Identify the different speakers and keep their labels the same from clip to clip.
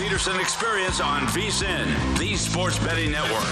Speaker 1: Peterson Experience on VSIN, the Sports Betting Network.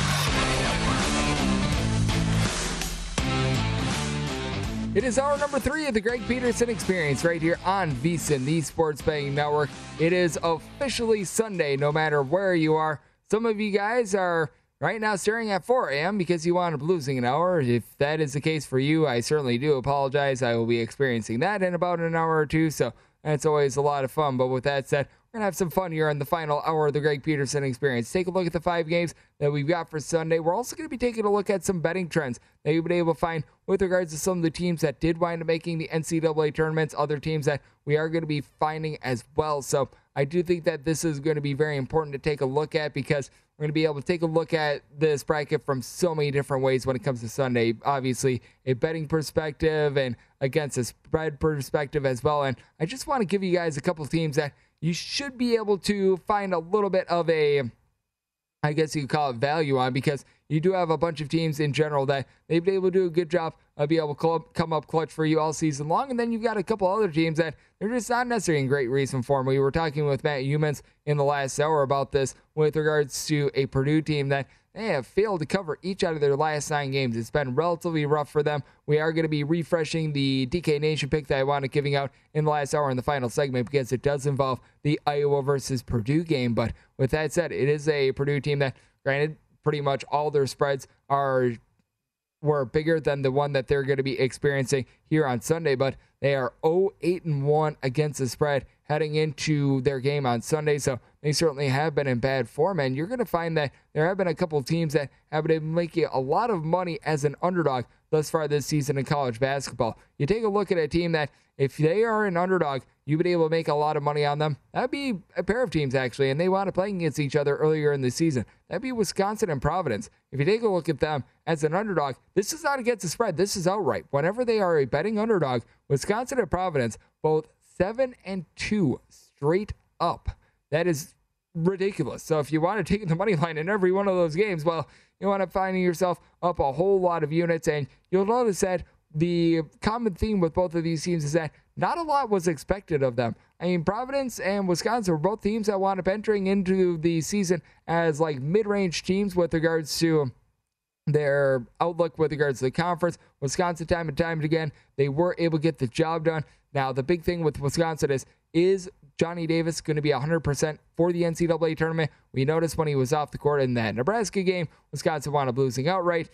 Speaker 2: It is hour number three of the Greg Peterson Experience right here on VSIN, the Sports Betting Network. It is officially Sunday, no matter where you are. Some of you guys are right now staring at 4 a.m. because you wound up losing an hour. If that is the case for you, I certainly do apologize. I will be experiencing that in about an hour or two, so that's always a lot of fun. But with that said, to have some fun here in the final hour of the Greg Peterson experience. Take a look at the five games that we've got for Sunday. We're also going to be taking a look at some betting trends that you've been able to find with regards to some of the teams that did wind up making the NCAA tournaments, other teams that we are going to be finding as well. So I do think that this is going to be very important to take a look at because we're going to be able to take a look at this bracket from so many different ways when it comes to Sunday. Obviously, a betting perspective and against a spread perspective as well. And I just want to give you guys a couple teams that you should be able to find a little bit of a, I guess you could call it value on because you do have a bunch of teams in general that they've been able to do a good job of being able to come up clutch for you all season long. And then you've got a couple other teams that they're just not necessarily in great recent form. We were talking with Matt Youmans in the last hour about this with regards to a Purdue team that they have failed to cover each out of their last nine games. It's been relatively rough for them. We are going to be refreshing the DK Nation pick that I wanted giving out in the last hour in the final segment because it does involve the Iowa versus Purdue game. But with that said, it is a Purdue team that, granted, pretty much all their spreads are were bigger than the one that they're going to be experiencing here on Sunday, but they are 0 8 and 1 against the spread heading into their game on Sunday. So they certainly have been in bad form. And you're going to find that there have been a couple teams that have been making a lot of money as an underdog thus far this season in college basketball. You take a look at a team that, if they are an underdog, you've been able to make a lot of money on them. That'd be a pair of teams, actually, and they wound up playing against each other earlier in the season. That'd be Wisconsin and Providence. If you take a look at them as an underdog, this is not against the spread. This is outright. Whenever they are a betting underdog, Wisconsin and Providence, both seven and two straight up. That is ridiculous. So if you want to take the money line in every one of those games, well, you want to finding yourself up a whole lot of units, and you'll notice that the common theme with both of these teams is that not a lot was expected of them. I mean, Providence and Wisconsin were both teams that wound up entering into the season as like mid-range teams with regards to their outlook with regards to the conference. Wisconsin, time and time again, they were able to get the job done. Now, the big thing with Wisconsin is is Johnny Davis going to be 100% for the NCAA tournament? We noticed when he was off the court in that Nebraska game, Wisconsin wound up losing outright.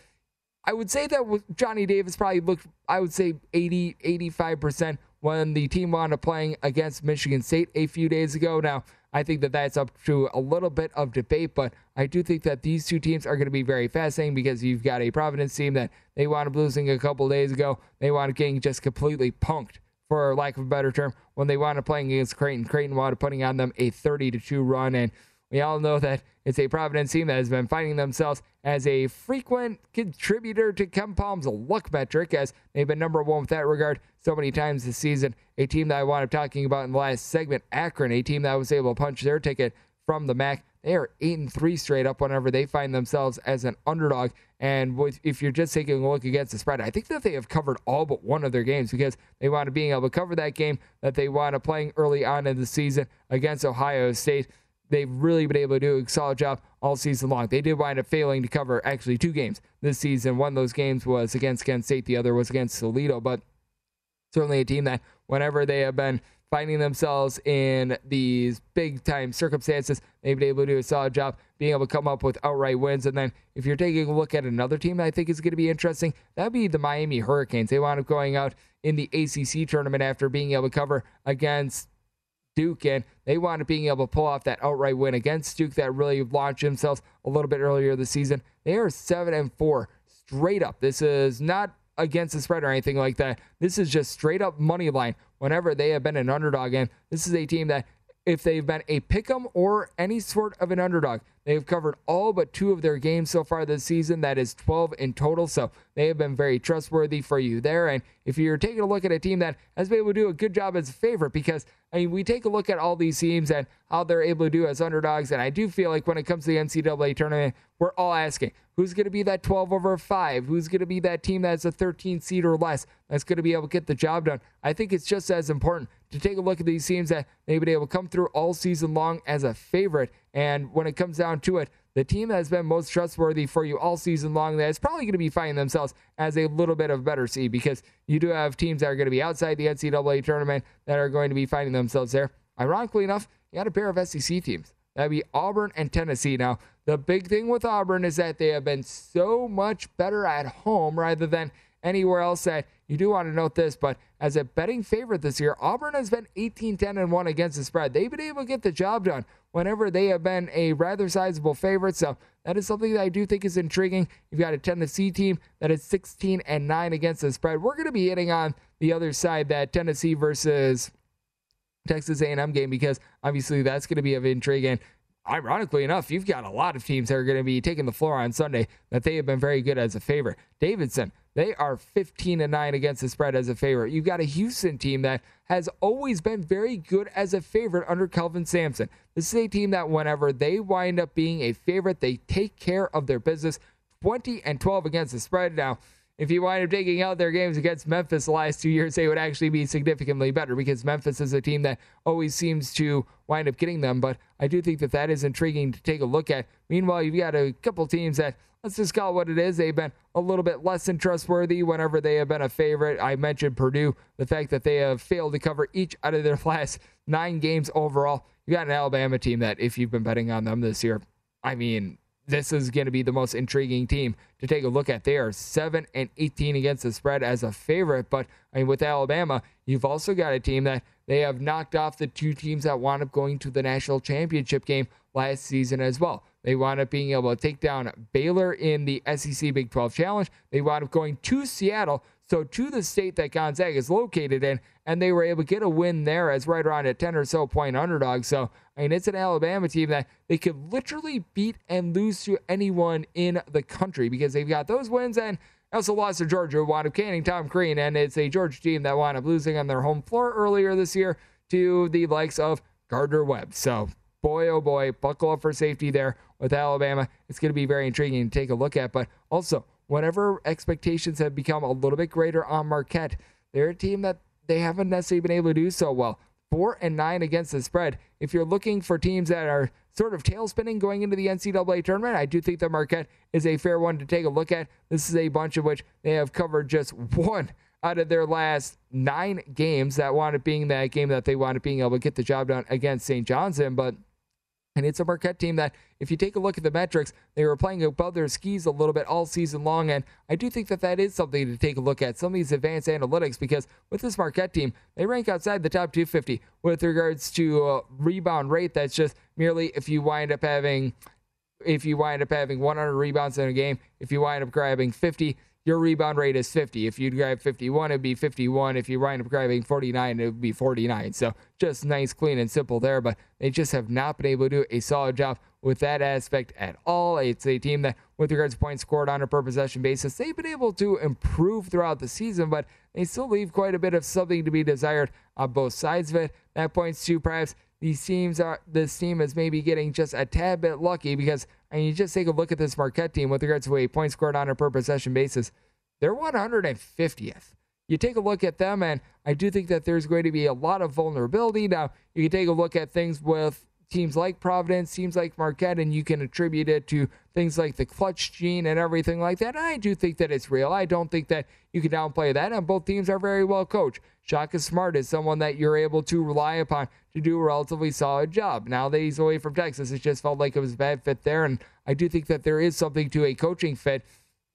Speaker 2: I would say that Johnny Davis probably looked, I would say 80, 85% when the team wound up playing against Michigan State a few days ago. Now, I think that that's up to a little bit of debate, but I do think that these two teams are going to be very fascinating because you've got a Providence team that they wound up losing a couple days ago. They wound up getting just completely punked for lack of a better term, when they wound up playing against Creighton. Creighton wound up putting on them a 30 to 2 run. And we all know that it's a Providence team that has been finding themselves as a frequent contributor to KenPom's luck metric, as they've been number one with that regard so many times this season. A team that I wound up talking about in the last segment, Akron, a team that was able to punch their ticket from the MAC. They are eight and three straight up whenever they find themselves as an underdog. And if you're just taking a look against the spread, I think that they have covered all but one of their games because they want to being able to cover that game that they want to playing early on in the season against Ohio State. They've really been able to do a solid job all season long. They did wind up failing to cover actually two games this season. One of those games was against Kent State, the other was against Toledo, but certainly a team that whenever they have been finding themselves in these big time circumstances. Maybe They've been able to do a solid job being able to come up with outright wins. And then if you're taking a look at another team I think is going to be interesting, that'd be the Miami Hurricanes. They wound up going out in the ACC tournament after being able to cover against Duke, and they wound up being able to pull off that outright win against Duke that really launched themselves a little bit earlier this season. They are seven and four straight up. This is not against the spread or anything like that. This is just straight up money line whenever they have been an underdog. And this is a team that, if they've been a pick 'em or any sort of an underdog, they've covered all but two of their games so far this season. That is 12 in total. So they have been very trustworthy for you there. And if you're taking a look at a team that has been able to do a good job as a favorite, because I mean, we take a look at all these teams and how they're able to do as underdogs. And I do feel like when it comes to the NCAA tournament, we're all asking who's going to be that 12 over 5? Who's going to be that team that's a 13 seed or less that's going to be able to get the job done? I think it's just as important to take a look at these teams that they've been able to come through all season long as a favorite. And when it comes down to it, the team that has been most trustworthy for you all season long that is probably going to be finding themselves as a little bit of better seed because you do have teams that are going to be outside the NCAA tournament that are going to be finding themselves there. Ironically enough, you got a pair of SEC teams. That'd be Auburn and Tennessee. Now, the big thing with Auburn is that they have been so much better at home rather than anywhere else that you do want to note this, but as a betting favorite this year, Auburn has been 18 10 and 1 against the spread. They've been able to get the job done whenever they have been a rather sizable favorite. So that is something that I do think is intriguing. You've got a Tennessee team that is 16 and 9 against the spread. We're going to be hitting on the other side that Tennessee versus Texas A&M game because obviously that's going to be of intrigue and ironically enough, you've got a lot of teams that are going to be taking the floor on Sunday that they have been very good as a favorite. Davidson, they are 15 and 9 against the spread as a favorite. You've got a Houston team that has always been very good as a favorite under Kelvin Sampson. This is a team that whenever they wind up being a favorite, they take care of their business. 20 and 12 against the spread. Now, if you wind up taking out their games against Memphis the last two years, they would actually be significantly better because Memphis is a team that always seems to wind up getting them. But I do think that that is intriguing to take a look at. Meanwhile, you've got a couple teams that, let's just call it what it is, they've been a little bit less than trustworthy whenever they have been a favorite. I mentioned Purdue, the fact that they have failed to cover each out of their last nine games overall. You got an Alabama team that, if you've been betting on them this year, I mean, this is going to be the most intriguing team to take a look at. They are 7 and 18 against the spread as a favorite, but I mean with Alabama, you've also got a team that they have knocked off the two teams that wound up going to the national championship game last season as well. They wound up being able to take down Baylor in the SEC Big 12 Challenge. They wound up going to Seattle, so to the state that Gonzaga is located in, and they were able to get a win there as right around a 10 or so point underdog. So, I mean, it's an Alabama team that they could literally beat and lose to anyone in the country because they've got those wins and also lost to Georgia, wound up canning Tom Crean, and it's a Georgia team that wound up losing on their home floor earlier this year to the likes of Gardner Webb. So, boy, oh boy, buckle up for safety there with Alabama. It's going to be very intriguing to take a look at. But also, whenever expectations have become a little bit greater on Marquette, they're a team that they haven't necessarily been able to do so well. Four and nine against the spread. If you're looking for teams that are sort of tail spinning going into the NCAA tournament, I do think that Marquette is a fair one to take a look at. This is a bunch of which they have covered just one out of their last nine games that wound up being that game that they wound up being able to get the job done against St. John's in. But and it's a Marquette team that, if you take a look at the metrics, they were playing above their skis a little bit all season long. And I do think that that is something to take a look at, some of these advanced analytics, because with this Marquette team, they rank outside the top 250 with regards to uh, rebound rate. That's just merely if you wind up having. If you wind up having 100 rebounds in a game, if you wind up grabbing 50, your rebound rate is 50. If you grab 51, it'd be 51. If you wind up grabbing 49, it would be 49. So just nice, clean, and simple there. But they just have not been able to do a solid job with that aspect at all. It's a team that, with regards to points scored on a per possession basis, they've been able to improve throughout the season, but they still leave quite a bit of something to be desired on both sides of it. That points to perhaps these teams are this team is maybe getting just a tad bit lucky because and you just take a look at this Marquette team with regards to a point scored on a per possession basis, they're 150th. You take a look at them, and I do think that there's going to be a lot of vulnerability. Now, you can take a look at things with teams like Providence, teams like Marquette, and you can attribute it to things like the clutch gene and everything like that. I do think that it's real. I don't think that you can downplay that. And both teams are very well coached. Shaka Smart is someone that you're able to rely upon to do a relatively solid job. Now that he's away from Texas, it just felt like it was a bad fit there. And I do think that there is something to a coaching fit.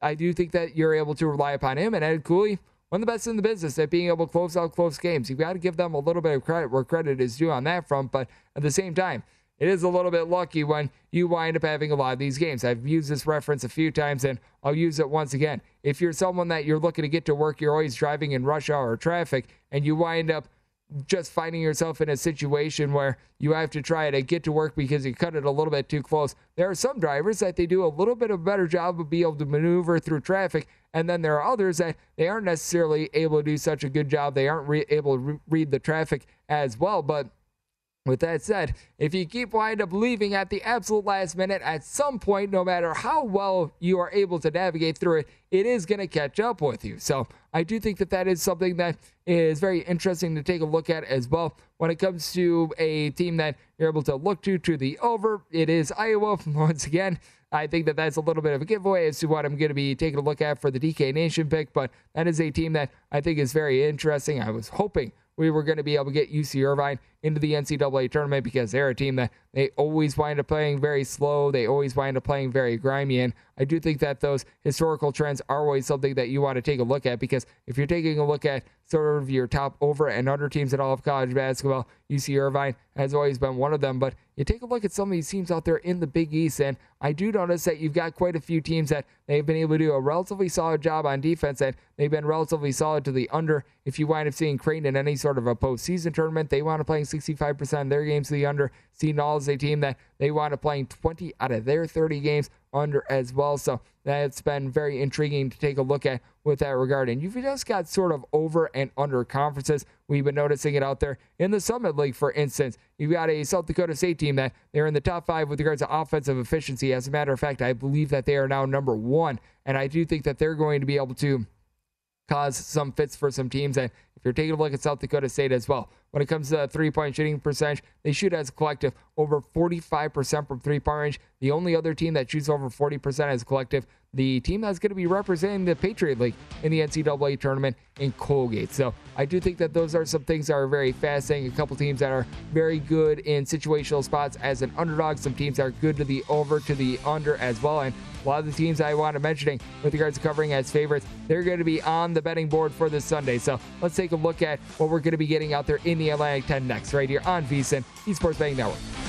Speaker 2: I do think that you're able to rely upon him. And Ed Cooley, one of the best in the business at being able to close out close games. You've got to give them a little bit of credit where credit is due on that front. But at the same time, it is a little bit lucky when you wind up having a lot of these games. I've used this reference a few times and I'll use it once again. If you're someone that you're looking to get to work, you're always driving in rush hour traffic, and you wind up just finding yourself in a situation where you have to try to get to work because you cut it a little bit too close. There are some drivers that they do a little bit of a better job of being able to maneuver through traffic, and then there are others that they aren't necessarily able to do such a good job. They aren't re- able to re- read the traffic as well, but with that said, if you keep wind up leaving at the absolute last minute, at some point, no matter how well you are able to navigate through it, it is going to catch up with you. So I do think that that is something that is very interesting to take a look at as well. When it comes to a team that you're able to look to to the over, it is Iowa. Once again, I think that that's a little bit of a giveaway as to what I'm going to be taking a look at for the DK Nation pick, but that is a team that I think is very interesting. I was hoping we were going to be able to get UC Irvine into the NCAA tournament because they're a team that they always wind up playing very slow. They always wind up playing very grimy. And I do think that those historical trends are always something that you want to take a look at because if you're taking a look at sort of your top over and under teams in all of college basketball, UC Irvine has always been one of them. But you take a look at some of these teams out there in the Big East, and I do notice that you've got quite a few teams that they've been able to do a relatively solid job on defense, and they've been relatively solid to the under. If you wind up seeing Creighton in any sort of a postseason tournament, they wind up playing 65% of their games to the under. Seton is a team that they wind up playing 20 out of their 30 games under as well. So that's been very intriguing to take a look at with that regard. And you've just got sort of over and under conferences. We've been noticing it out there in the Summit League, for instance. You've got a South Dakota State team that they're in the top five with regards to offensive efficiency. As a matter of fact, I believe that they are now number one. And I do think that they're going to be able to cause some fits for some teams. And if you're taking a look at South Dakota State as well, when it comes to three point shooting percentage, they shoot as a collective over 45% from three point range. The only other team that shoots over 40% as a collective, the team that's going to be representing the Patriot League in the NCAA tournament in Colgate. So I do think that those are some things that are very fascinating. A couple teams that are very good in situational spots as an underdog. Some teams that are good to the over, to the under as well. And a lot of the teams I want to mentioning with regards to covering as favorites, they're going to be on the betting board for this Sunday. So let's take a look at what we're going to be getting out there in the Atlantic 10 next, right here on VSIN, Esports Betting Network.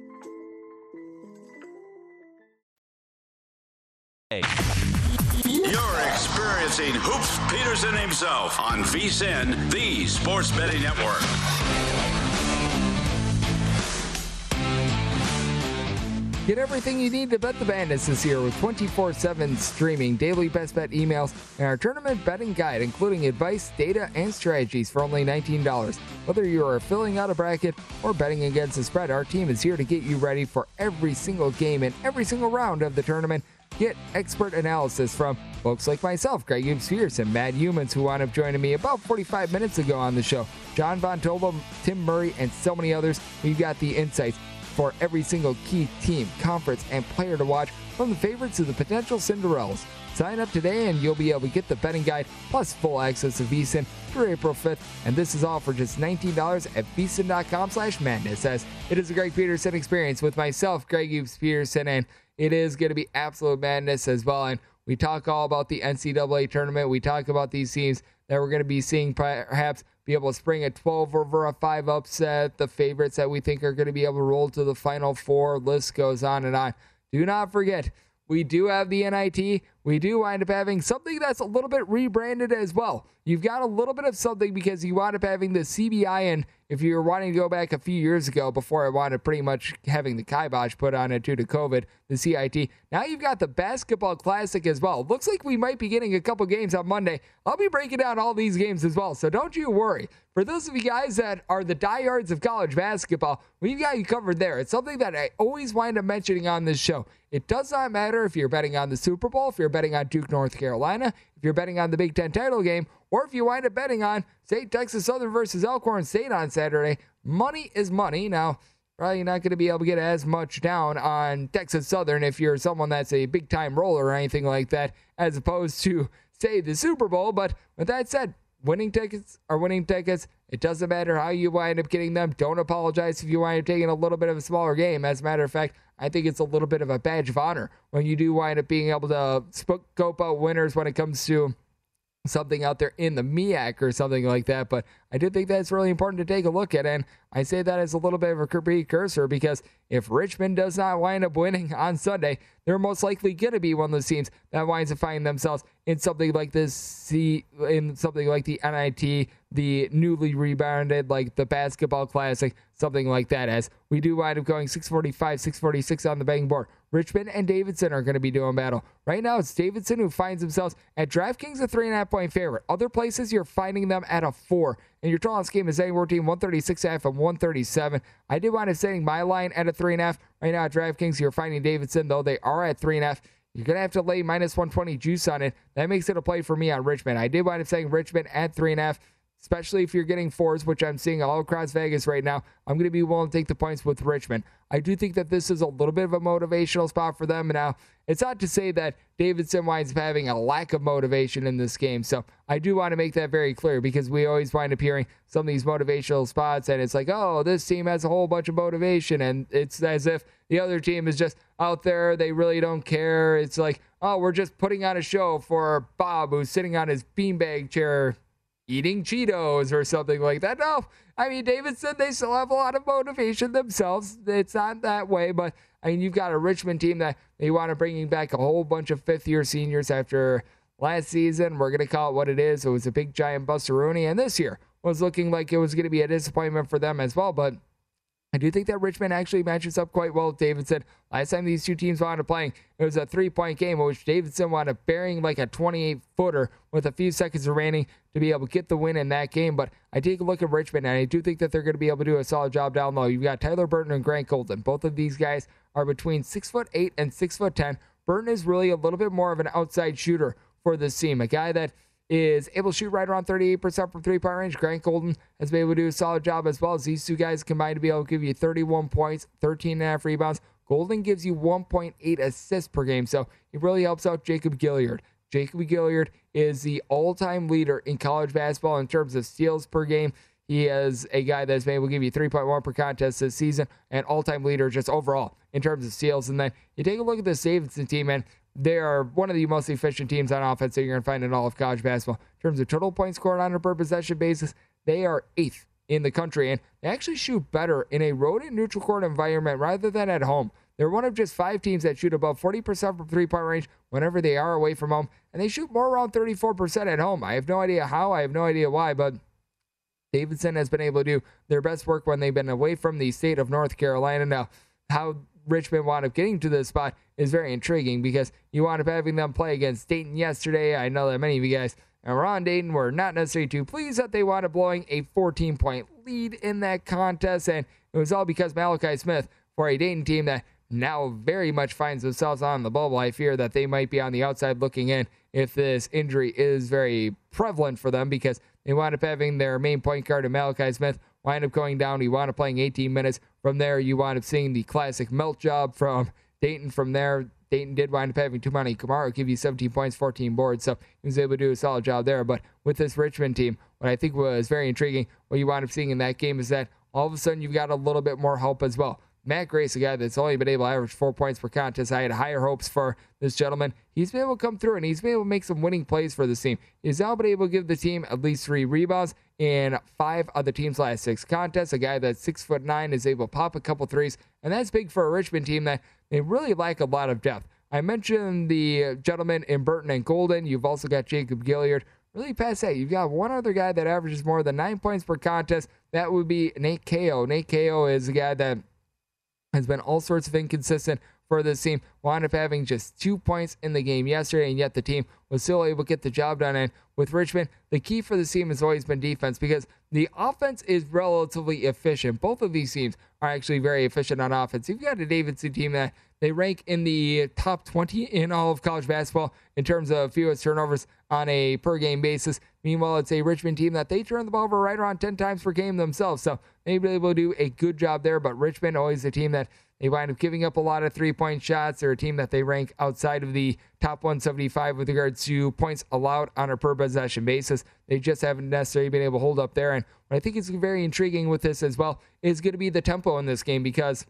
Speaker 1: You're experiencing Hoops Peterson himself on VSIN, the Sports Betting Network.
Speaker 2: Get everything you need to bet the bandits this year with 24 7 streaming, daily best bet emails, and our tournament betting guide, including advice, data, and strategies for only $19. Whether you are filling out a bracket or betting against the spread, our team is here to get you ready for every single game and every single round of the tournament. Get expert analysis from folks like myself, Greg Hoops Peterson, and Youmans, who wound up joining me about 45 minutes ago on the show. John Von Tobel, Tim Murray, and so many others. We've got the insights for every single key team, conference, and player to watch, from the favorites to the potential Cinderellas. Sign up today and you'll be able to get the betting guide plus full access to VSIN through April 5th. And this is all for just $19 at VSIN.com slash madness as it is a Greg Peterson experience with myself, Greg Hoops Peterson, and it is going to be absolute madness as well. And we talk all about the NCAA tournament. We talk about these teams that we're going to be seeing perhaps be able to spring a 12 over a 5 upset, the favorites that we think are going to be able to roll to the final four. List goes on and on. Do not forget, we do have the NIT. We do wind up having something that's a little bit rebranded as well. You've got a little bit of something because you wind up having the CBI, and if you were wanting to go back a few years ago before I wound up pretty much having the kibosh put on it due to COVID, the CIT, now you've got the Basketball Classic as well. Looks like we might be getting a couple games on Monday. I'll be breaking down all these games as well, so don't you worry. For those of you guys that are the diehards of college basketball, we've got you covered there. It's something that I always wind up mentioning on this show. It does not matter if you're betting on the Super Bowl, if you're betting on Duke, North Carolina, if you're betting on the Big Ten title game, or if you wind up betting on, say, Texas Southern versus Alcorn State on Saturday. Money is money. Now, probably not going to be able to get as much down on Texas Southern if you're someone that's a big time roller or anything like that, as opposed to, say, the Super Bowl. But with that said, winning tickets are winning tickets. It doesn't matter how you wind up getting them. Don't apologize if you wind up taking a little bit of a smaller game. As a matter of fact, I think it's a little bit of a badge of honor when you do wind up being able to scope out winners when it comes to something out there in the MEAC or something like that. But I do think that's really important to take a look at. And I say that as a little bit of a precursor because if Richmond does not wind up winning on Sunday, they're most likely going to be one of those teams that winds up finding themselves in something like this, C, in something like the NIT, the newly rebounded, like the basketball classic, something like that. As we do wind up going 645, 646 on the betting board. Richmond and Davidson are going to be doing battle. Right now, it's Davidson who finds themselves at DraftKings a three and a half point favorite. Other places, you're finding them at a four. And your total on this game is anywhere between 136 half and 137. I did wind up setting my line at a three and a half. Right now at DraftKings, you're finding Davidson, though they are at three and a half. You're going to have to lay minus 120 juice on it. That makes it a play for me on Richmond. I did wind up saying Richmond at three and a half especially if you're getting fours, which I'm seeing all across Vegas right now. I'm going to be willing to take the points with Richmond. I do think that this is a little bit of a motivational spot for them. Now, it's not to say that Davidson winds up having a lack of motivation in this game. So I do want to make that very clear because we always wind up hearing some of these motivational spots, and it's like, oh, this team has a whole bunch of motivation. And it's as if the other team is just out there. They really don't care. It's like, oh, we're just putting on a show for Bob, who's sitting on his beanbag chair eating Cheetos or something like that. No, I mean, Davidson they still have a lot of motivation themselves. It's not that way, but I mean, you've got a Richmond team that they want to bringing back a whole bunch of fifth year seniors after last season. We're going to call it what it is. It was a big giant Rooney, and this year was looking like it was going to be a disappointment for them as well, but I do think that Richmond actually matches up quite well with Davidson. Last time these two teams wound up playing, it was a three point game in which Davidson wound up burying like a 28 footer with a few seconds remaining to be able to get the win in that game. But I take a look at Richmond, and I do think that they're going to be able to do a solid job down low. You've got Tyler Burton and Grant Golden. Both of these guys are between six foot eight and six foot ten. Burton is really a little bit more of an outside shooter for this team, a guy that is able to shoot right around 38% from three point range. Grant Golden has been able to do a solid job as well as these two guys combined to be able to give you 31 points, 13 and a half rebounds. Golden gives you 1.8 assists per game, so it really helps out Jacob Gilliard. Jacob Gilliard is the all time leader in college basketball in terms of steals per game. He is a guy that's been able to give you 3.1 per contest this season and all time leader just overall in terms of steals. And then you take a look at the Davidson team, and they are one of the most efficient teams on offense that you're going to find in all of college basketball. In terms of total points scored on a per possession basis, they are eighth in the country, and they actually shoot better in a road and neutral court environment rather than at home. They're one of just five teams that shoot above 40% from three point range whenever they are away from home, and they shoot more around 34% at home. I have no idea how, I have no idea why, but Davidson has been able to do their best work when they've been away from the state of North Carolina. Now, how Richmond wound up getting to this spot is very intriguing because you wound up having them play against Dayton yesterday. I know that many of you guys are on Dayton were not necessarily too pleased that they wound up blowing a 14 point lead in that contest, and it was all because Malachi Smith for a Dayton team that now very much finds themselves on the bubble. I fear that they might be on the outside looking in if this injury is very prevalent for them because they wound up having their main point guard, Malachi Smith, wind up going down. He wound up playing 18 minutes. From there, you wind up seeing the classic melt job from Dayton. From there, Dayton did wind up having Toumani Camara give you 17 points, 14 boards, so he was able to do a solid job there. But with this Richmond team, what I think was very intriguing, what you wind up seeing in that game is that all of a sudden you've got a little bit more help as well. Matt Grace, a guy that's only been able to average four points per contest. I had higher hopes for this gentleman. He's been able to come through and he's been able to make some winning plays for this team. He's now been able to give the team at least three rebounds in five of the team's last six contests. A guy that's six foot nine is able to pop a couple threes, and that's big for a Richmond team that they really lack a lot of depth. I mentioned the gentleman in Burton and Golden. You've also got Jacob Gilliard. Really past that, you've got one other guy that averages more than nine points per contest. That would be Nate Cayo. Nate Cayo is a guy that has been all sorts of inconsistent for this team. Wound up having just two points in the game yesterday, and yet the team was still able to get the job done. And with Richmond, the key for the team has always been defense because the offense is relatively efficient. Both of these teams are actually very efficient on offense. You've got a Davidson team that they rank in the top 20 in all of college basketball in terms of fewest turnovers on a per game basis. Meanwhile, it's a Richmond team that they turn the ball over right around 10 times per game themselves. So they've been able to do a good job there. But Richmond, always a team that they wind up giving up a lot of three point shots. They're a team that they rank outside of the top 175 with regards to points allowed on a per possession basis. They just haven't necessarily been able to hold up there. And what I think is very intriguing with this as well is going to be the tempo in this game because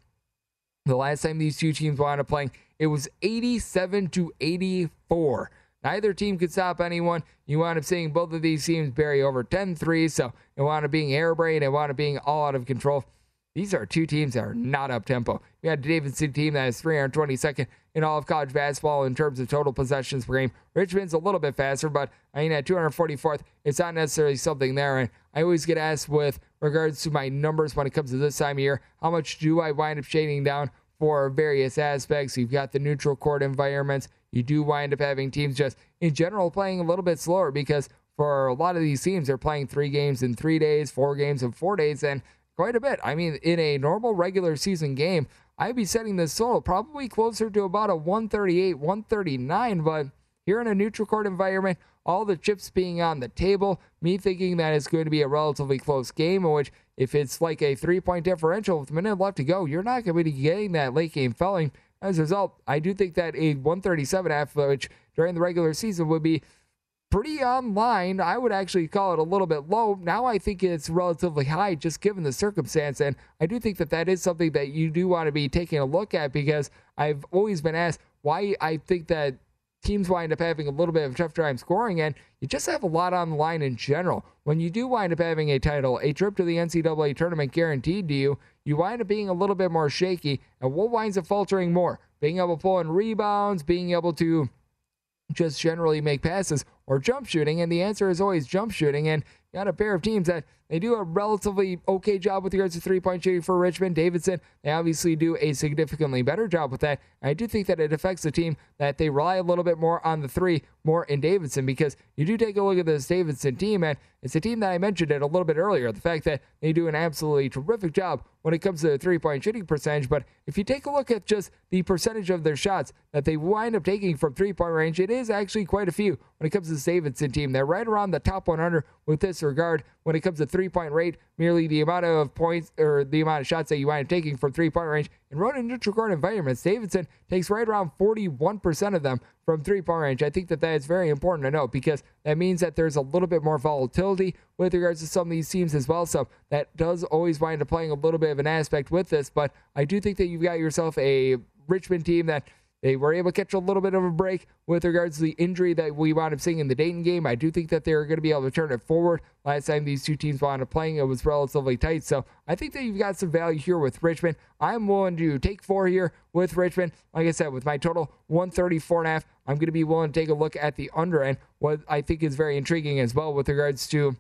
Speaker 2: the last time these two teams wound up playing, it was 87 to 84. Neither team could stop anyone. You wound up seeing both of these teams bury over 10 threes, so it wound up being airbrained. It wound up being all out of control. These are two teams that are not up tempo. We had a Davidson team that is 322nd in all of college basketball in terms of total possessions per game. Richmond's a little bit faster, but I mean at 244th, it's not necessarily something there. And I always get asked with regards to my numbers when it comes to this time of year, how much do I wind up shading down for various aspects? You've got the neutral court environments. You do wind up having teams just in general playing a little bit slower because for a lot of these teams, they're playing three games in three days, four games in four days, and quite a bit. I mean, in a normal regular season game, I'd be setting this total probably closer to about a 138, 139. But here in a neutral court environment, all the chips being on the table, me thinking that it's going to be a relatively close game, in which if it's like a three point differential with a minute left to go, you're not going to be getting that late game felling. As a result, I do think that a 137 average during the regular season would be pretty online. I would actually call it a little bit low. Now I think it's relatively high just given the circumstance. And I do think that that is something that you do want to be taking a look at because I've always been asked why I think that teams wind up having a little bit of a tough time scoring, and you just have a lot on the line in general. When you do wind up having a title, a trip to the NCAA tournament guaranteed to you, you wind up being a little bit more shaky, and what winds up faltering more? Being able to pull in rebounds, being able to just generally make passes or jump shooting? And the answer is always jump shooting. And got a pair of teams that they do a relatively okay job with regards to three point shooting for Richmond. Davidson, they obviously do a significantly better job with that. I do think that it affects the team that they rely a little bit more on the three more in Davidson because you do take a look at this Davidson team, and it's a team that I mentioned it a little bit earlier. The fact that they do an absolutely terrific job when it comes to the three point shooting percentage. But if you take a look at just the percentage of their shots that they wind up taking from three point range, it is actually quite a few when it comes to the Davidson team. They're right around the top 100 with this regard when it comes to three point rate, merely the amount of points or the amount of shots that you wind up taking from three point range. In road and neutral court environments, Davidson takes right around 41% of them from three point range. I think that that is very important to note because that means that there's a little bit more volatility with regards to some of these teams as well. So that does always wind up playing a little bit of an aspect with this. But I do think that you've got yourself a Richmond team that they were able to catch a little bit of a break with regards to the injury that we wound up seeing in the Dayton game. I do think that they're going to be able to turn it forward. Last time these two teams wound up playing, it was relatively tight. So I think that you've got some value here with Richmond. I'm willing to take four here with Richmond. Like I said, with my total 134 and a half, I'm going to be willing to take a look at the under end. What I think is very intriguing as well with regards to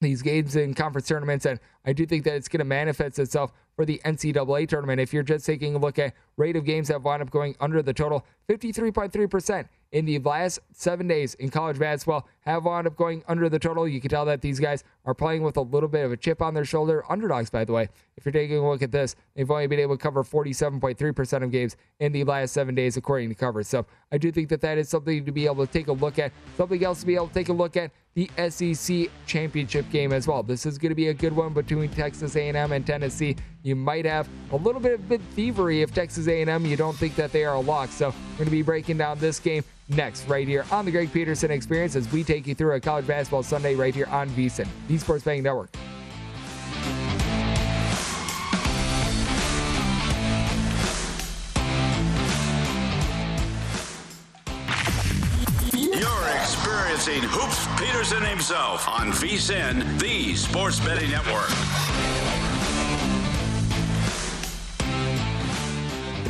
Speaker 2: these games in conference tournaments, and I do think that it's going to manifest itself for the NCAA tournament. If you're just taking a look at rate of games that wind up going under the total, 53.3% in the last seven days in college basketball have wound up going under the total. You can tell that these guys are playing with a little bit of a chip on their shoulder. Underdogs, by the way, if you're taking a look at this, they've only been able to cover 47.3% of games in the last seven days, according to cover. So I do think that that is something to be able to take a look at. Something else to be able to take a look at the SEC championship game as well. This is going to be a good one between Texas A&M and Tennessee. You might have a little bit of bit thievery if Texas A&M you don't think that they are a lock. So we're going to be breaking down this game next right here on the Greg Peterson Experience as we take you through a college basketball Sunday right here on VSIN, the Sports Betting Network.
Speaker 1: You're experiencing Hoops Peterson himself on VSIN, the Sports Betting Network.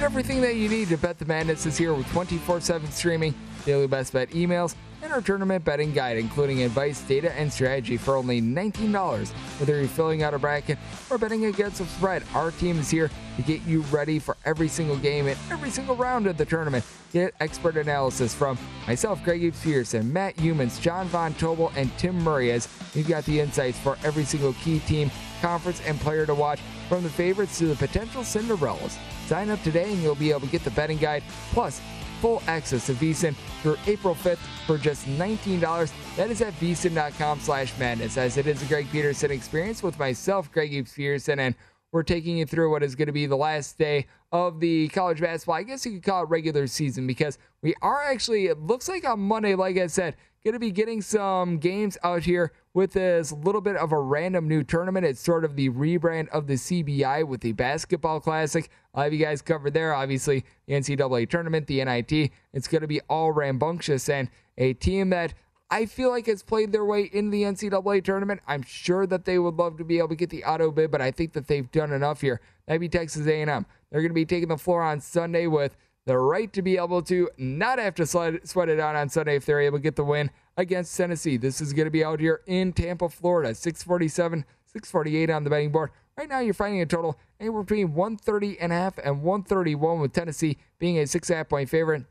Speaker 2: Everything that you need to bet the madness is here with 24 7 streaming, daily best bet emails, and our tournament betting guide, including advice, data, and strategy for only $19. Whether you're filling out a bracket or betting against a spread, our team is here to get you ready for every single game and every single round of the tournament. Get expert analysis from myself, Greg Eves Peterson, Matt Youmans, John Von Tobel, and Tim Murray as we've got the insights for every single key team, conference, and player to watch from the favorites to the potential Cinderellas. Sign up today and you'll be able to get the betting guide plus full access to VSIN through April 5th for just $19. That is at VSIN.com slash madness, as it is a Greg Peterson experience with myself, Greg Eves Peterson, and we're taking you through what is going to be the last day of the college basketball. I guess you could call it regular season because we are actually, it looks like on Monday, like I said, going to be getting some games out here with this little bit of a random new tournament. It's sort of the rebrand of the CBI with the Basketball Classic. I'll have you guys covered there. Obviously, the NCAA tournament, the NIT. It's going to be all rambunctious and a team that I feel like has played their way in the NCAA tournament. I'm sure that they would love to be able to get the auto bid, but I think that they've done enough here. That'd Texas A&M. They're going to be taking the floor on Sunday with the right to be able to not have to sweat it out on Sunday if they're able to get the win against Tennessee. This is going to be out here in Tampa, Florida. 647, 648 on the betting board. Right now, you're finding a total anywhere between 130 and a half and 131 with Tennessee being a six and a half point favorite.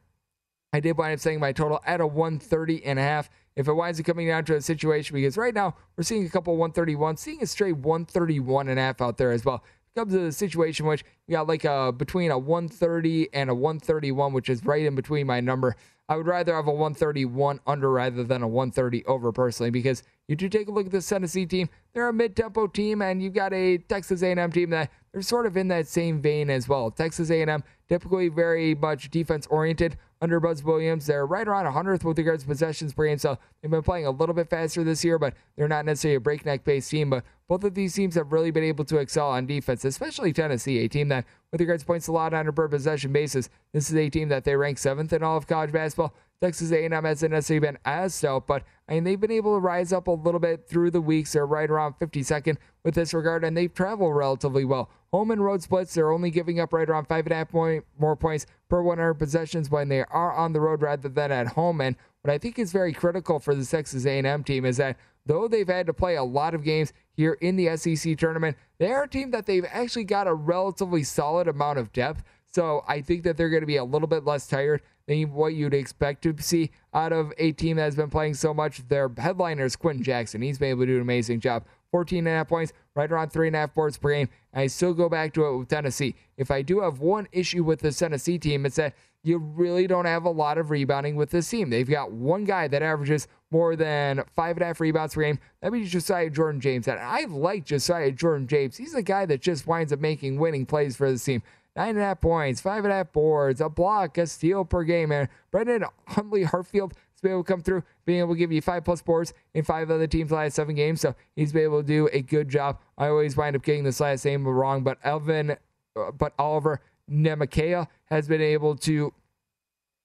Speaker 2: I did wind up saying my total at a 130 and a half. If it winds up coming down to a situation, because right now we're seeing a couple 131, seeing a straight 131 and a half out there as well comes to the situation which you got like a between a 130 and a 131, which is right in between my number. I would rather have a 131 under rather than a 130 over personally because you do take a look at this Tennessee team. They're a mid-tempo team, and you've got a Texas A&M team that they're sort of in that same vein as well. Texas A&M typically very much defense oriented under Buzz Williams. They're right around 100th with regards to possessions per game, so they've been playing a little bit faster this year, but they're not necessarily a breakneck pace team. But both of these teams have really been able to excel on defense, especially Tennessee, a team that, with regards to points allowed on a per possession basis, this is a team that they rank seventh in all of college basketball. Texas A&M hasn't necessarily been as stout, but Mean they've been able to rise up a little bit through the weeks. They're right around 52nd with this regard, and they've traveled relatively well. Home and road splits, they're only giving up right around five and a half point, more points per 100 possessions when they are on the road rather than at home. And what I think is very critical for the Texas A&M team is that though they've had to play a lot of games here in the SEC tournament, they are a team that they've actually got a relatively solid amount of depth. So I think that they're going to be a little bit less tired than what you'd expect to see out of a team that has been playing so much. Their headliner is Quenton Jackson. He's been able to do an amazing job. 14 and a half points, right around three and a half boards per game. And I still go back to it with Tennessee. If I do have one issue with the Tennessee team, it's that you really don't have a lot of rebounding with this team. They've got one guy that averages more than five and a half rebounds per game. That means Josiah Jordan James. And I like Josiah Jordan James. He's a guy that just winds up making winning plays for this team nine and a half points, five and a half boards, a block, a steal per game. And Brandon Huntley Hatfield has been able to come through, being able to give you five plus boards in five other teams' last seven games. So he's been able to do a good job. I always wind up getting this last name wrong, but Elvin, uh, but Oliver Nemakea has been able to,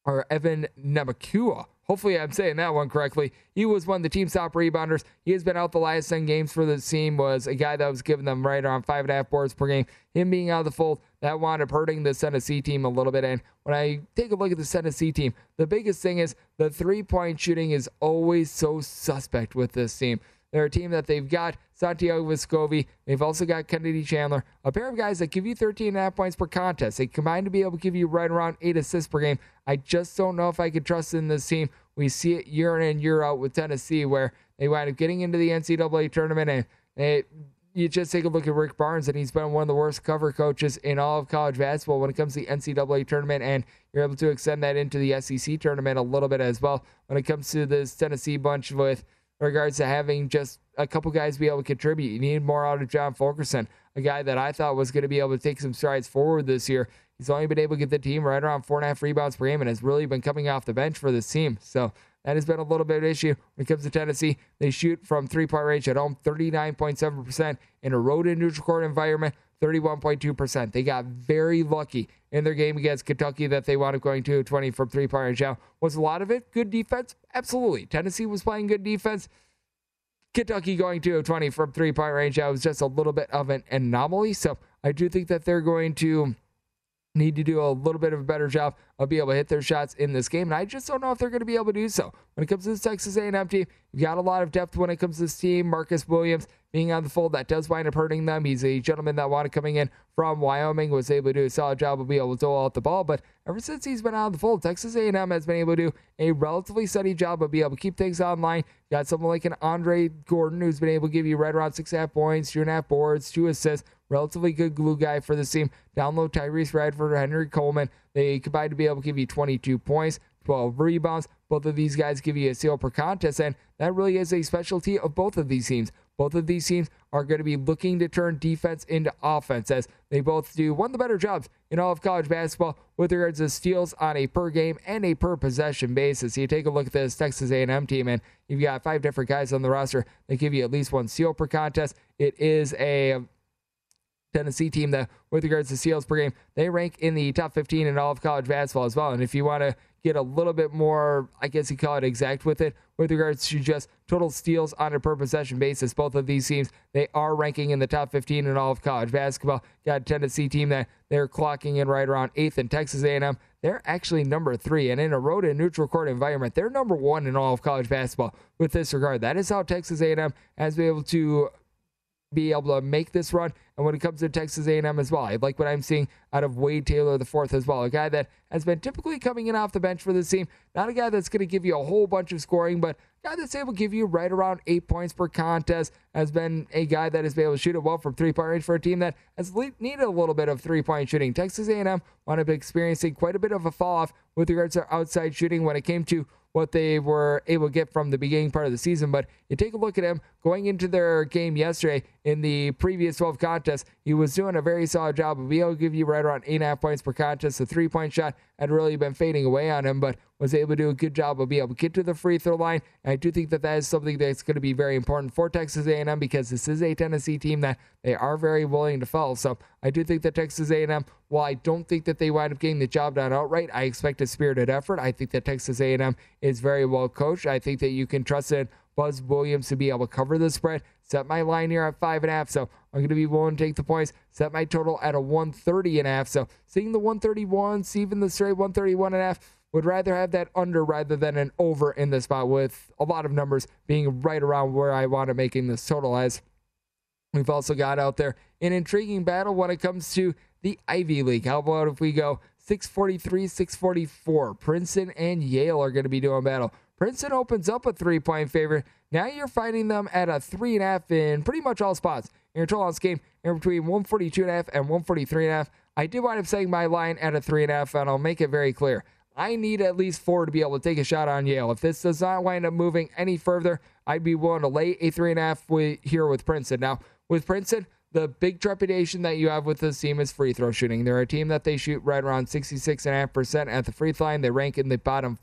Speaker 2: or Evan Nemakua Hopefully, I'm saying that one correctly. He was one of the team's top rebounders. He has been out the last 10 games for the team, was a guy that was giving them right around five and a half boards per game. Him being out of the fold, that wound up hurting the Tennessee team a little bit. And when I take a look at the Tennessee team, the biggest thing is the three point shooting is always so suspect with this team. They're a team that they've got Santiago Vescovi. They've also got Kennedy Chandler, a pair of guys that give you 13 and a half points per contest. They combine to be able to give you right around eight assists per game. I just don't know if I could trust in this team. We see it year in and year out with Tennessee, where they wind up getting into the NCAA tournament and it, you just take a look at Rick Barnes, and he's been one of the worst cover coaches in all of college basketball when it comes to the NCAA tournament, and you're able to extend that into the SEC tournament a little bit as well. When it comes to this Tennessee bunch with regards to having just a couple guys be able to contribute. You need more out of John Fulkerson, a guy that I thought was going to be able to take some strides forward this year. He's only been able to get the team right around four and a half rebounds per game and has really been coming off the bench for this team. So that has been a little bit of an issue when it comes to Tennessee. They shoot from three point range at home 39.7% in a road and neutral court environment. 31.2%. They got very lucky in their game against Kentucky that they wound up going to 20 from three point range. Now, was a lot of it good defense? Absolutely. Tennessee was playing good defense. Kentucky going to 20 from three point range. That was just a little bit of an anomaly. So I do think that they're going to need to do a little bit of a better job of being able to hit their shots in this game. And I just don't know if they're going to be able to do so. When it comes to this Texas A&M team, you've got a lot of depth when it comes to this team. Marcus Williams being on the fold, that does wind up hurting them. He's a gentleman that wanted coming in from Wyoming, was able to do a solid job of being able to dole out the ball. But ever since he's been out of the fold, Texas A&M has been able to do a relatively steady job of being able to keep things online. You got someone like an Andre Gordon who's been able to give you right around six and a half points, two and a half boards, two assists relatively good glue guy for the team. Down low, Tyrece Radford, Henry Coleman. They combined to be able to give you 22 points, 12 rebounds. Both of these guys give you a steal per contest, and that really is a specialty of both of these teams. Both of these teams are going to be looking to turn defense into offense as they both do one of the better jobs in all of college basketball with regards to steals on a per game and a per possession basis. You take a look at this Texas A&M team, and you've got five different guys on the roster that give you at least one steal per contest. It is a Tennessee team that, with regards to steals per game, they rank in the top 15 in all of college basketball as well. And if you want to get a little bit more, I guess you call it exact with it, with regards to just total steals on a per possession basis, both of these teams, they are ranking in the top 15 in all of college basketball. Got Tennessee team that they're clocking in right around eighth, and Texas A&M, they're actually number three. And in a road and neutral court environment, they're number one in all of college basketball with this regard. That is how Texas A&M has been able to be able to make this run. And when it comes to Texas A&M as well, I like what I'm seeing out of Wade Taylor the fourth as well, a guy that has been typically coming in off the bench for this team. Not a guy that's going to give you a whole bunch of scoring, but a guy that's able to give you right around eight points per contest. Has been a guy that has been able to shoot it well from three point range for a team that has needed a little bit of three point shooting. Texas A&M wound up experiencing quite a bit of a fall off with regards to outside shooting when it came to what they were able to get from the beginning part of the season. But you take a look at him going into their game yesterday in the previous 12 contests, he was doing a very solid job of being able to give you right around 8.5 points per contest. The three point shot had really been fading away on him, but was able to do a good job of being able to get to the free throw line. And I do think that that is something that's going to be very important for Texas A&M because this is a Tennessee team that they are very willing to foul. So I do think that Texas A&M, while I don't think that they wind up getting the job done outright, I expect a spirited effort. I think that Texas A&M is very well coached. I think that you can trust in Buzz Williams to be able to cover the spread. Set my line here at five and a half, so I'm going to be willing to take the points. Set my total at a 130 and a half. So seeing the 131, even the straight 131 and a half would rather have that under rather than an over in this spot with a lot of numbers being right around where I want to making this total as we've also got out there an intriguing battle when it comes to the Ivy League. How about if we go 643, 644? Princeton and Yale are going to be doing battle. Princeton opens up a three point favorite. Now you're finding them at a three and a half in pretty much all spots. In your total on this game, in between 142 and a half and 143 and a half. I do wind up setting my line at a three and a half, and I'll make it very clear. I need at least four to be able to take a shot on Yale. If this does not wind up moving any further, I'd be willing to lay a three and a half with, here with Princeton. Now, with Princeton, the big trepidation that you have with this team is free throw shooting. They're a team that they shoot right around 66.5% at the free throw line. They rank in the bottom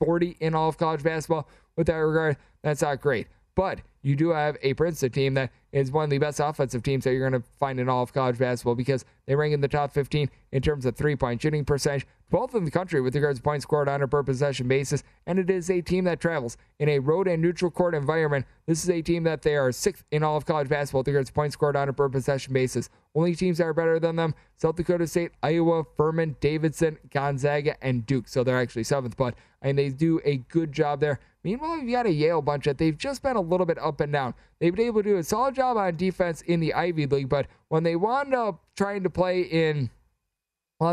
Speaker 2: 40 in all of college basketball. With that regard, that's not great. But you do have a Princeton team that is one of the best offensive teams that you're going to find in all of college basketball because they rank in the top 15 in terms of three point shooting percentage, both in the country with regards to points scored on a per possession basis. And it is a team that travels in a road and neutral court environment. This is a team that they are sixth in all of college basketball with regards to points scored on a per possession basis. Only teams that are better than them South Dakota State, Iowa, Furman, Davidson, Gonzaga, and Duke. So they're actually seventh, but and they do a good job there. Meanwhile, you've got a Yale bunch that they've just been a little bit up and down. They've been able to do a solid job on defense in the Ivy League, but when they wound up trying to play in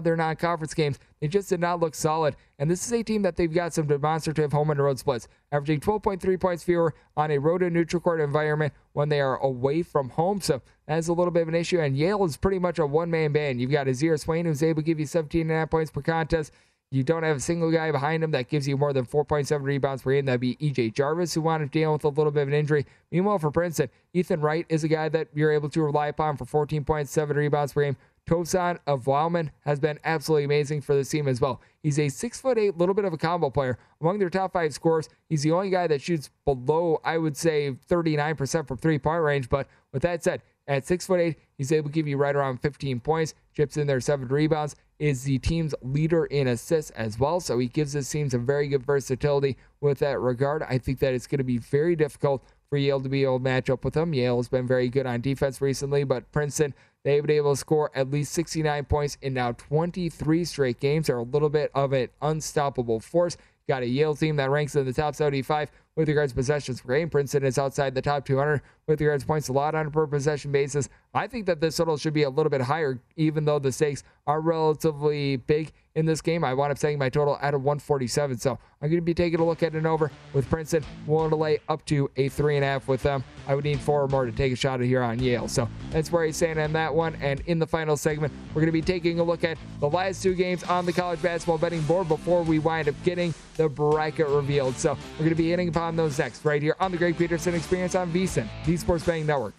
Speaker 2: their non conference games, they just did not look solid. And this is a team that they've got some demonstrative home and road splits, averaging 12.3 points fewer on a road and neutral court environment when they are away from home. So that is a little bit of an issue. And Yale is pretty much a one man band. You've got Azar Swain, who's able to give you 17.5 points per contest. You don't have a single guy behind him that gives you more than 4.7 rebounds per game. That'd be EJ Jarvis, who wound up dealing with a little bit of an injury. Meanwhile, for Princeton, Ethan Wright is a guy that you're able to rely upon for 14.7 rebounds per game. Tosan Evbuomwan has been absolutely amazing for this team as well. He's a six foot eight, little bit of a combo player. Among their top five scorers, he's the only guy that shoots below, I would say, 39% from three point range. But with that said, at six foot eight, he's able to give you right around 15 points, chips in there seven rebounds, is the team's leader in assists as well. So he gives his team some very good versatility with that regard. I think that it's going to be very difficult for Yale to be able to match up with them. Yale has been very good on defense recently, but Princeton, they've been able to score at least 69 points in now 23 straight games. They're a little bit of an unstoppable force. Got a Yale team that ranks in the top 75 with regards to possessions per game. Princeton is outside the top 200 with regards to points a lot on a per possession basis. I think that this total should be a little bit higher, even though the stakes are relatively big in this game. I wound up setting my total at a 147. So I'm going to be taking a look at an over with Princeton, willing to lay up to a three and a half with them. I would need four or more to take a shot at here on Yale. So that's where I stand on that one. And in the final segment, we're going to be taking a look at the last two games on the college basketball betting board before we wind up getting the bracket revealed. So we're going to be hitting upon those next right here on the Greg Peterson Experience on VSIN, the Sports Betting Network.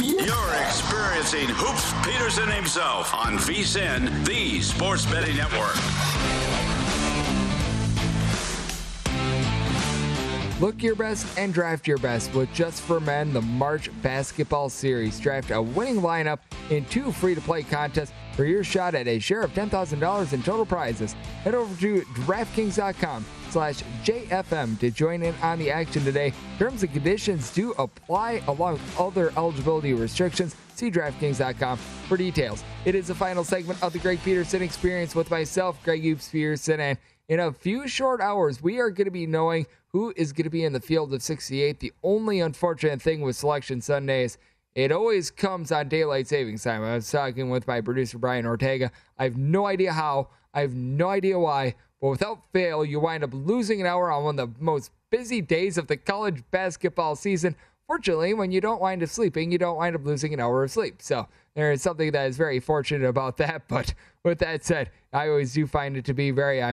Speaker 1: You're experiencing Hoops Peterson himself on VSIN, the Sports Betting Network.
Speaker 2: Look your best and draft your best with Just for Men, the March Basketball Series. Draft a winning lineup in two free to play contests for your shot at a share of $10,000 in total prizes. Head over to DraftKings.com slash JFM to join in on the action today. Terms and conditions do apply along with other eligibility restrictions. See DraftKings.com for details. It is the final segment of the Greg Peterson experience with myself, Greg Hoops Peterson, and in a few short hours, we are going to be knowing who is going to be in the field of 68. The only unfortunate thing with Selection Sundays, it always comes on daylight savings time. I was talking with my producer, Brian Ortega. I have no idea how, I have no idea why, but without fail, you wind up losing an hour on one of the most busy days of the college basketball season. Fortunately, when you don't wind up sleeping, you don't wind up losing an hour of sleep. So there is something that is very fortunate about that. But with that said, I always do find it to be very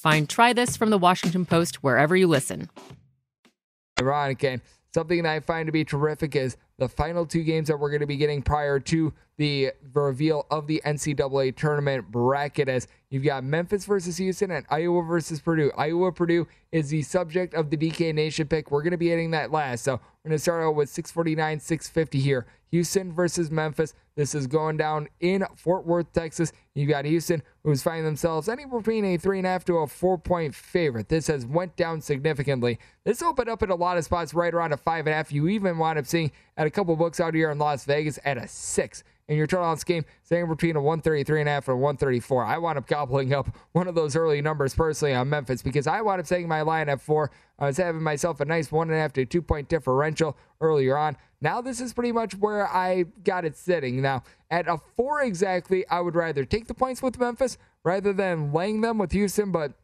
Speaker 3: Find Try This from the Washington Post wherever you listen.
Speaker 2: ironic. And something that I find to be terrific is the final two games that we're going to be getting prior to the reveal of the NCAA tournament bracket. As you've got Memphis versus Houston and Iowa versus Purdue. Iowa Purdue is the subject of the DK Nation pick. We're going to be hitting that last. So we're going to start out with 649, 650 here. Houston versus Memphis. This is going down in Fort Worth, Texas. You've got Houston, who's finding themselves anywhere between a three and a half to a four point favorite. This has went down significantly. This opened up in a lot of spots right around a five and a half. You even wind up seeing at a couple books out here in Las Vegas at a six. And your total on game staying between a 133 and a half a 134. I wound up gobbling up one of those early numbers personally on Memphis because I wound up setting my line at four. I was having myself a nice one and a half to two point differential earlier on. Now this is pretty much where I got it sitting. Now at a four exactly, I would rather take the points with Memphis rather than laying them with Houston, but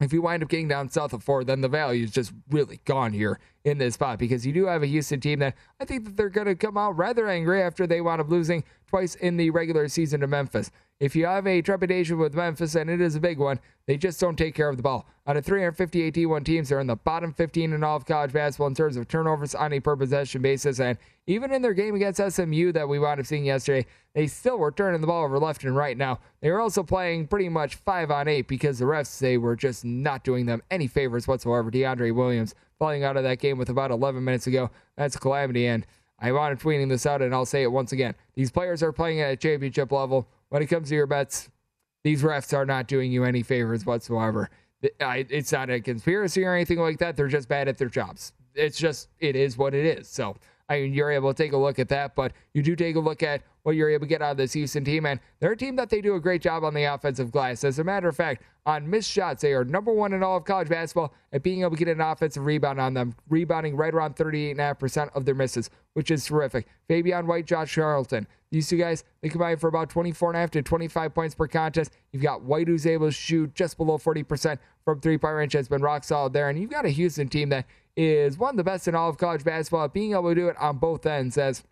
Speaker 2: if you wind up getting down south of four, then the value is just really gone here in this spot because you do have a Houston team that I think that they're going to come out rather angry after they wound up losing twice in the regular season to Memphis. If you have a trepidation with Memphis, and it is a big one, they just don't take care of the ball. Out of 358 D1 teams, they're in the bottom 15 in all of college basketball in terms of turnovers on a per possession basis. And even in their game against SMU that we wound up seeing yesterday, they still were turning the ball over left and right. Now, they were also playing pretty much five on eight because the refs, they were just not doing them any favors whatsoever. DeAndre Williams falling out of that game with about 11 minutes ago. That's a calamity. And I wanted tweeting this out, and I'll say it once again. These players are playing at a championship level. When it comes to your bets, these refs are not doing you any favors whatsoever. It's not a conspiracy or anything like that. They're just bad at their jobs. It's just, it is what it is. So I mean, you're able to take a look at that, but you do take a look at what you're able to get out of this Houston team, and they're a team that they do a great job on the offensive glass. As a matter of fact, on missed shots, they are number one in all of college basketball at being able to get an offensive rebound on them, rebounding right around 38.5% of their misses, which is terrific. Fabian White, Josh Carlton, these two guys, they combine for about 24.5 to 25 points per contest. You've got White who's able to shoot just below 40% from three point range, has been rock solid there, and you've got a Houston team that is one of the best in all of college basketball at being able to do it on both ends as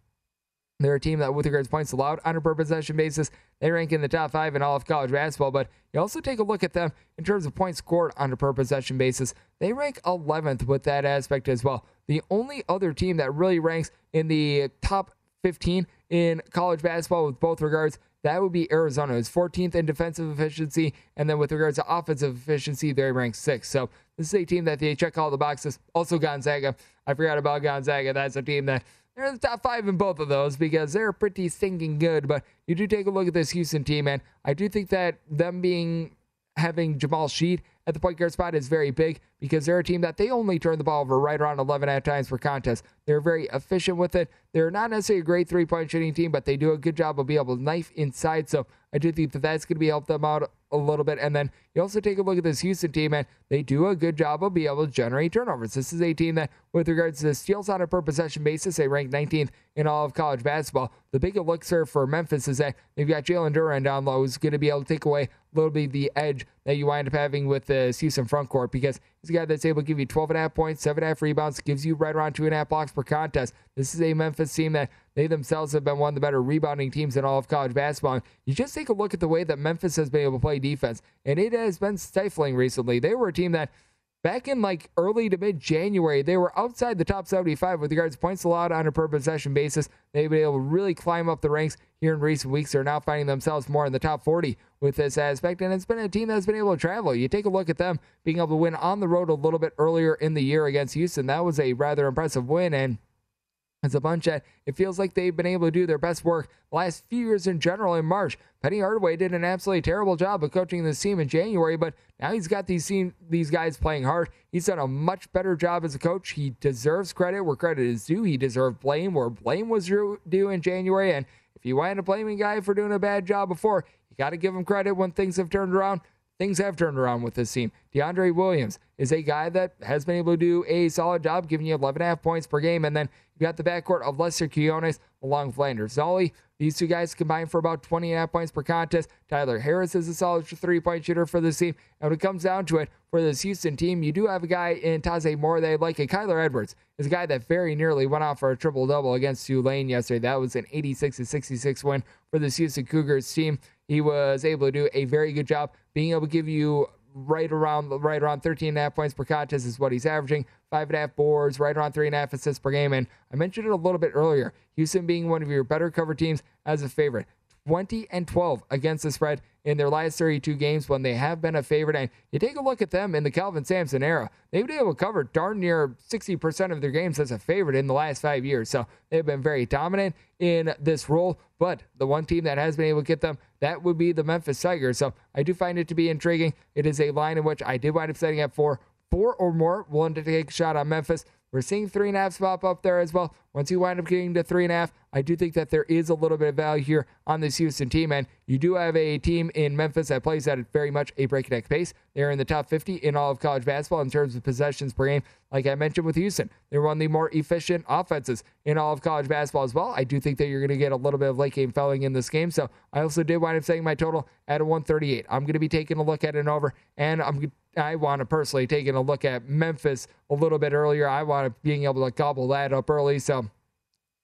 Speaker 2: they're a team that, with regards points allowed on a per possession basis, they rank in the top five in all of college basketball. But you also take a look at them in terms of points scored on a per possession basis. They rank 11th with that aspect as well. The only other team that really ranks in the top 15 in college basketball with both regards that would be Arizona. It's 14th in defensive efficiency, and then with regards to offensive efficiency, they rank sixth. So this is a team that they check all the boxes. Also Gonzaga. I forgot about Gonzaga. That's a team that they're in the top five in both of those because they're pretty stinking good. But you do take a look at this Houston team, and I do think that them being having Jamal Shead at the point guard spot is very big because they're a team that they only turn the ball over right around 11 at times per contest. They're very efficient with it. They're not necessarily a great three point shooting team, but they do a good job of being able to knife inside. So I do think that that's going to be help them out a little bit. And then you also take a look at this Houston team, and they do a good job of being able to generate turnovers. This is a team that, with regards to steals on a per possession basis, they rank 19th in all of college basketball. The big elixir for Memphis is that they've got Jalen Duren down low, who's going to be able to take away little bit the edge that you wind up having with the Houston front court because he's a guy that's able to give you 12 and a half points, 7.5 rebounds, gives you right around 2.5 blocks per contest. This is a Memphis team that they themselves have been one of the better rebounding teams in all of college basketball. You just take a look at the way that Memphis has been able to play defense, and it has been stifling recently. They were a team that back in like early to mid January, they were outside the top 75 with regards to points allowed on a per possession basis. They've been able to really climb up the ranks here in recent weeks. They're now finding themselves more in the top 40 with this aspect, and it's been a team that's been able to travel. You take a look at them being able to win on the road a little bit earlier in the year against Houston. That was a rather impressive win, and it's a bunch that it feels like they've been able to do their best work the last few years in general in March. Penny Hardaway did an absolutely terrible job of coaching this team in January, but now he's got these team, these guys playing hard. He's done a much better job as a coach. He deserves credit where credit is due. He deserved blame where blame was due in January. And if you wind up blaming a guy for doing a bad job before, you got to give him credit when things have turned around things have turned around with this team. DeAndre Williams is a guy that has been able to do a solid job, giving you 11.5 points per game. And then you got the backcourt of Lester Quinones along with Landers Nolley. These two guys combined for about 20.5 points per contest. Tyler Harris is a solid three point shooter for this team. And when it comes down to it, for this Houston team, you do have a guy in Taze Moore they like. A Kyler Edwards is a guy that very nearly went off for a triple double against Tulane yesterday. That was an 86 66 win for the Houston Cougars team. He was able to do a very good job being able to give you right around right around 13 and a half points per contest is what he's averaging. Five and a half boards, right around three and a half assists per game. And I mentioned it a little bit earlier. Houston being one of your better cover teams as a favorite. 20 and 12 against the spread in their last 32 games when they have been a favorite. And you take a look at them in the Kelvin Sampson era, they've been able to cover darn near 60% of their games as a favorite in the last five years. So they've been very dominant in this role. But the one team that has been able to get them, that would be the Memphis Tigers. So I do find it to be intriguing. It is a line in which I did wind up setting up for four or more willing to take a shot on Memphis. We're seeing three and a half pop up there as well. Once you wind up getting to three and a half, I do think that there is a little bit of value here on this Houston team. And you do have a team in Memphis that plays at very much a breakneck pace. They're in the top 50 in all of college basketball in terms of possessions per game. Like I mentioned with Houston, they're one of the more efficient offenses in all of college basketball as well. I do think that you're going to get a little bit of late game fouling in this game. So I also did wind up setting my total at a 138. I'm going to be taking a look at an over, and I'm I want to personally taking a look at Memphis a little bit earlier. I want to being able to gobble that up early. So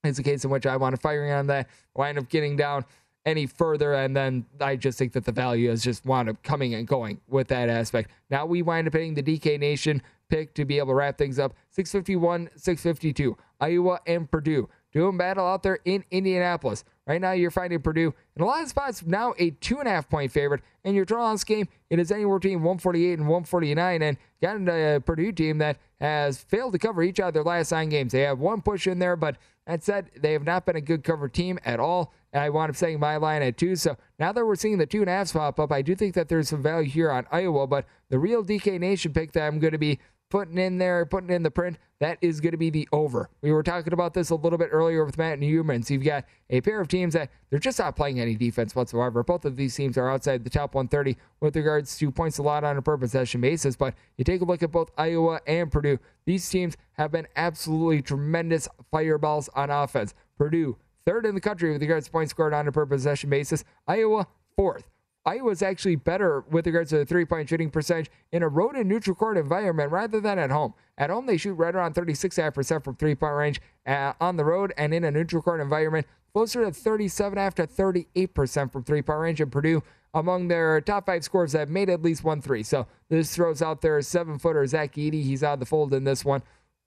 Speaker 2: it's a case in which I want to fire on that. Wind up getting down any further. And then I just think that the value is just wound up coming and going with that aspect. Now we wind up hitting the DK Nation pick to be able to wrap things up 651, 652. Iowa and Purdue doing battle out there in Indianapolis. Right now, you're finding Purdue in a lot of spots now a two and a half point favorite. And your draw on this game, it is anywhere between 148 and 149. And got a Purdue team that has failed to cover each of their last nine games. They have one push in there, but that said, they have not been a good cover team at all. I wound up setting my line at two. So now that we're seeing the two and a half pop up, I do think that there's some value here on Iowa. But the real DK Nation pick that I'm going to be putting in there, putting in the print, that is going to be the over. We were talking about this a little bit earlier with Matt Youmans. So you've got a pair of teams that they're just not playing any defense whatsoever. Both of these teams are outside the top 130 with regards to points a lot on a per possession basis. But you take a look at both Iowa and Purdue. These teams have been absolutely tremendous fireballs on offense. Purdue, third in the country with regards to points scored on a per possession basis. Iowa, fourth. Iowa's actually better with regards to the three point shooting percentage in a road and neutral court environment rather than at home. At home, they shoot right around 36.5% from three point range. Uh, on the road and in a neutral court environment, closer to 37 after 38% from three point range. And Purdue, among their top five scores, have made at least one three. So this throws out their seven footer, Zach Edey. He's out of the fold in this one.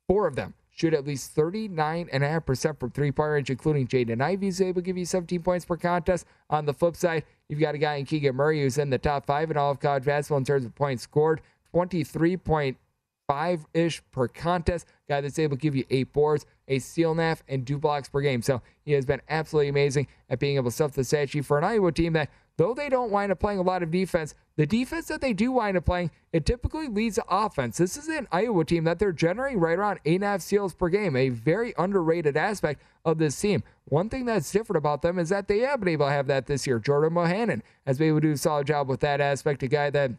Speaker 2: Four of them shoot at least 39.5% from three point range, including Jaden Ivey, who's able to give you 17 points per contest. On the flip side, you've got a guy in Keegan Murray who's in the top five in all of college basketball in terms of points scored, 23.5 ish per contest. Guy that's able to give you eight boards, a steal and and two blocks per game. So he has been absolutely amazing at being able to stuff the stat sheet for an Iowa team that though they don't wind up playing a lot of defense, the defense that they do wind up playing, it typically leads to offense. This is an Iowa team that they're generating right around eight and a half steals per game, a very underrated aspect of this team. One thing that's different about them is that they have been able to have that this year. Jordan Bohannon has been able to do a solid job with that aspect, a guy that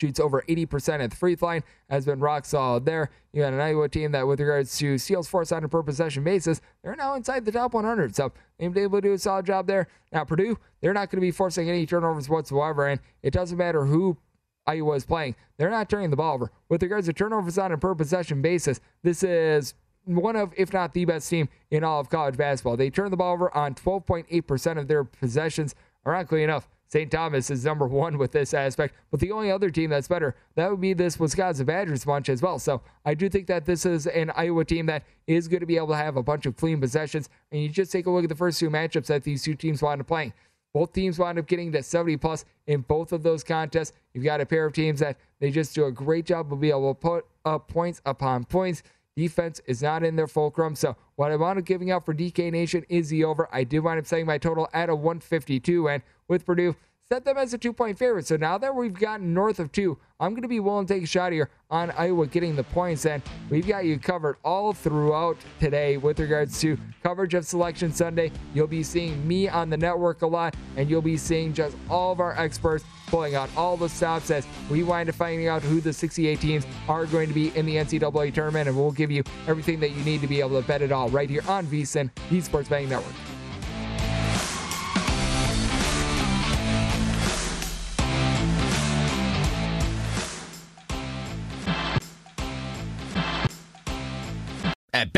Speaker 2: shoots over 80% at the free line, has been rock solid there. You got an Iowa team that, with regards to steals forced on a per possession basis, they're now inside the top 100. So they've been able to do a solid job there. Now, Purdue, they're not going to be forcing any turnovers whatsoever, and it doesn't matter who Iowa is playing. They're not turning the ball over. With regards to turnovers on a per possession basis, this is one of, if not the best team in all of college basketball. They turn the ball over on 12.8% of their possessions. Ironically enough, St. Thomas is number one with this aspect, but the only other team that's better, that would be this Wisconsin Badgers bunch as well. So I do think that this is an Iowa team that is going to be able to have a bunch of clean possessions. And you just take a look at the first two matchups that these two teams wound up playing. Both teams wound up getting to 70 plus in both of those contests. You've got a pair of teams that they just do a great job of being able to put up points upon points. Defense is not in their fulcrum. So what I wound up giving out for DK Nation is the over. I do wind up setting my total at a 152. And with Purdue, set them as a two point favorite. So now that we've gotten north of two, I'm going to be willing to take a shot here on Iowa getting the points. And we've got you covered all throughout today with regards to coverage of Selection Sunday. You'll be seeing me on the network a lot, and you'll be seeing just all of our experts pulling out all the stops as we wind up finding out who the 68 teams are going to be in the NCAA tournament. And we'll give you everything that you need to be able to bet it all right here on VSIN, the Sports Betting Network.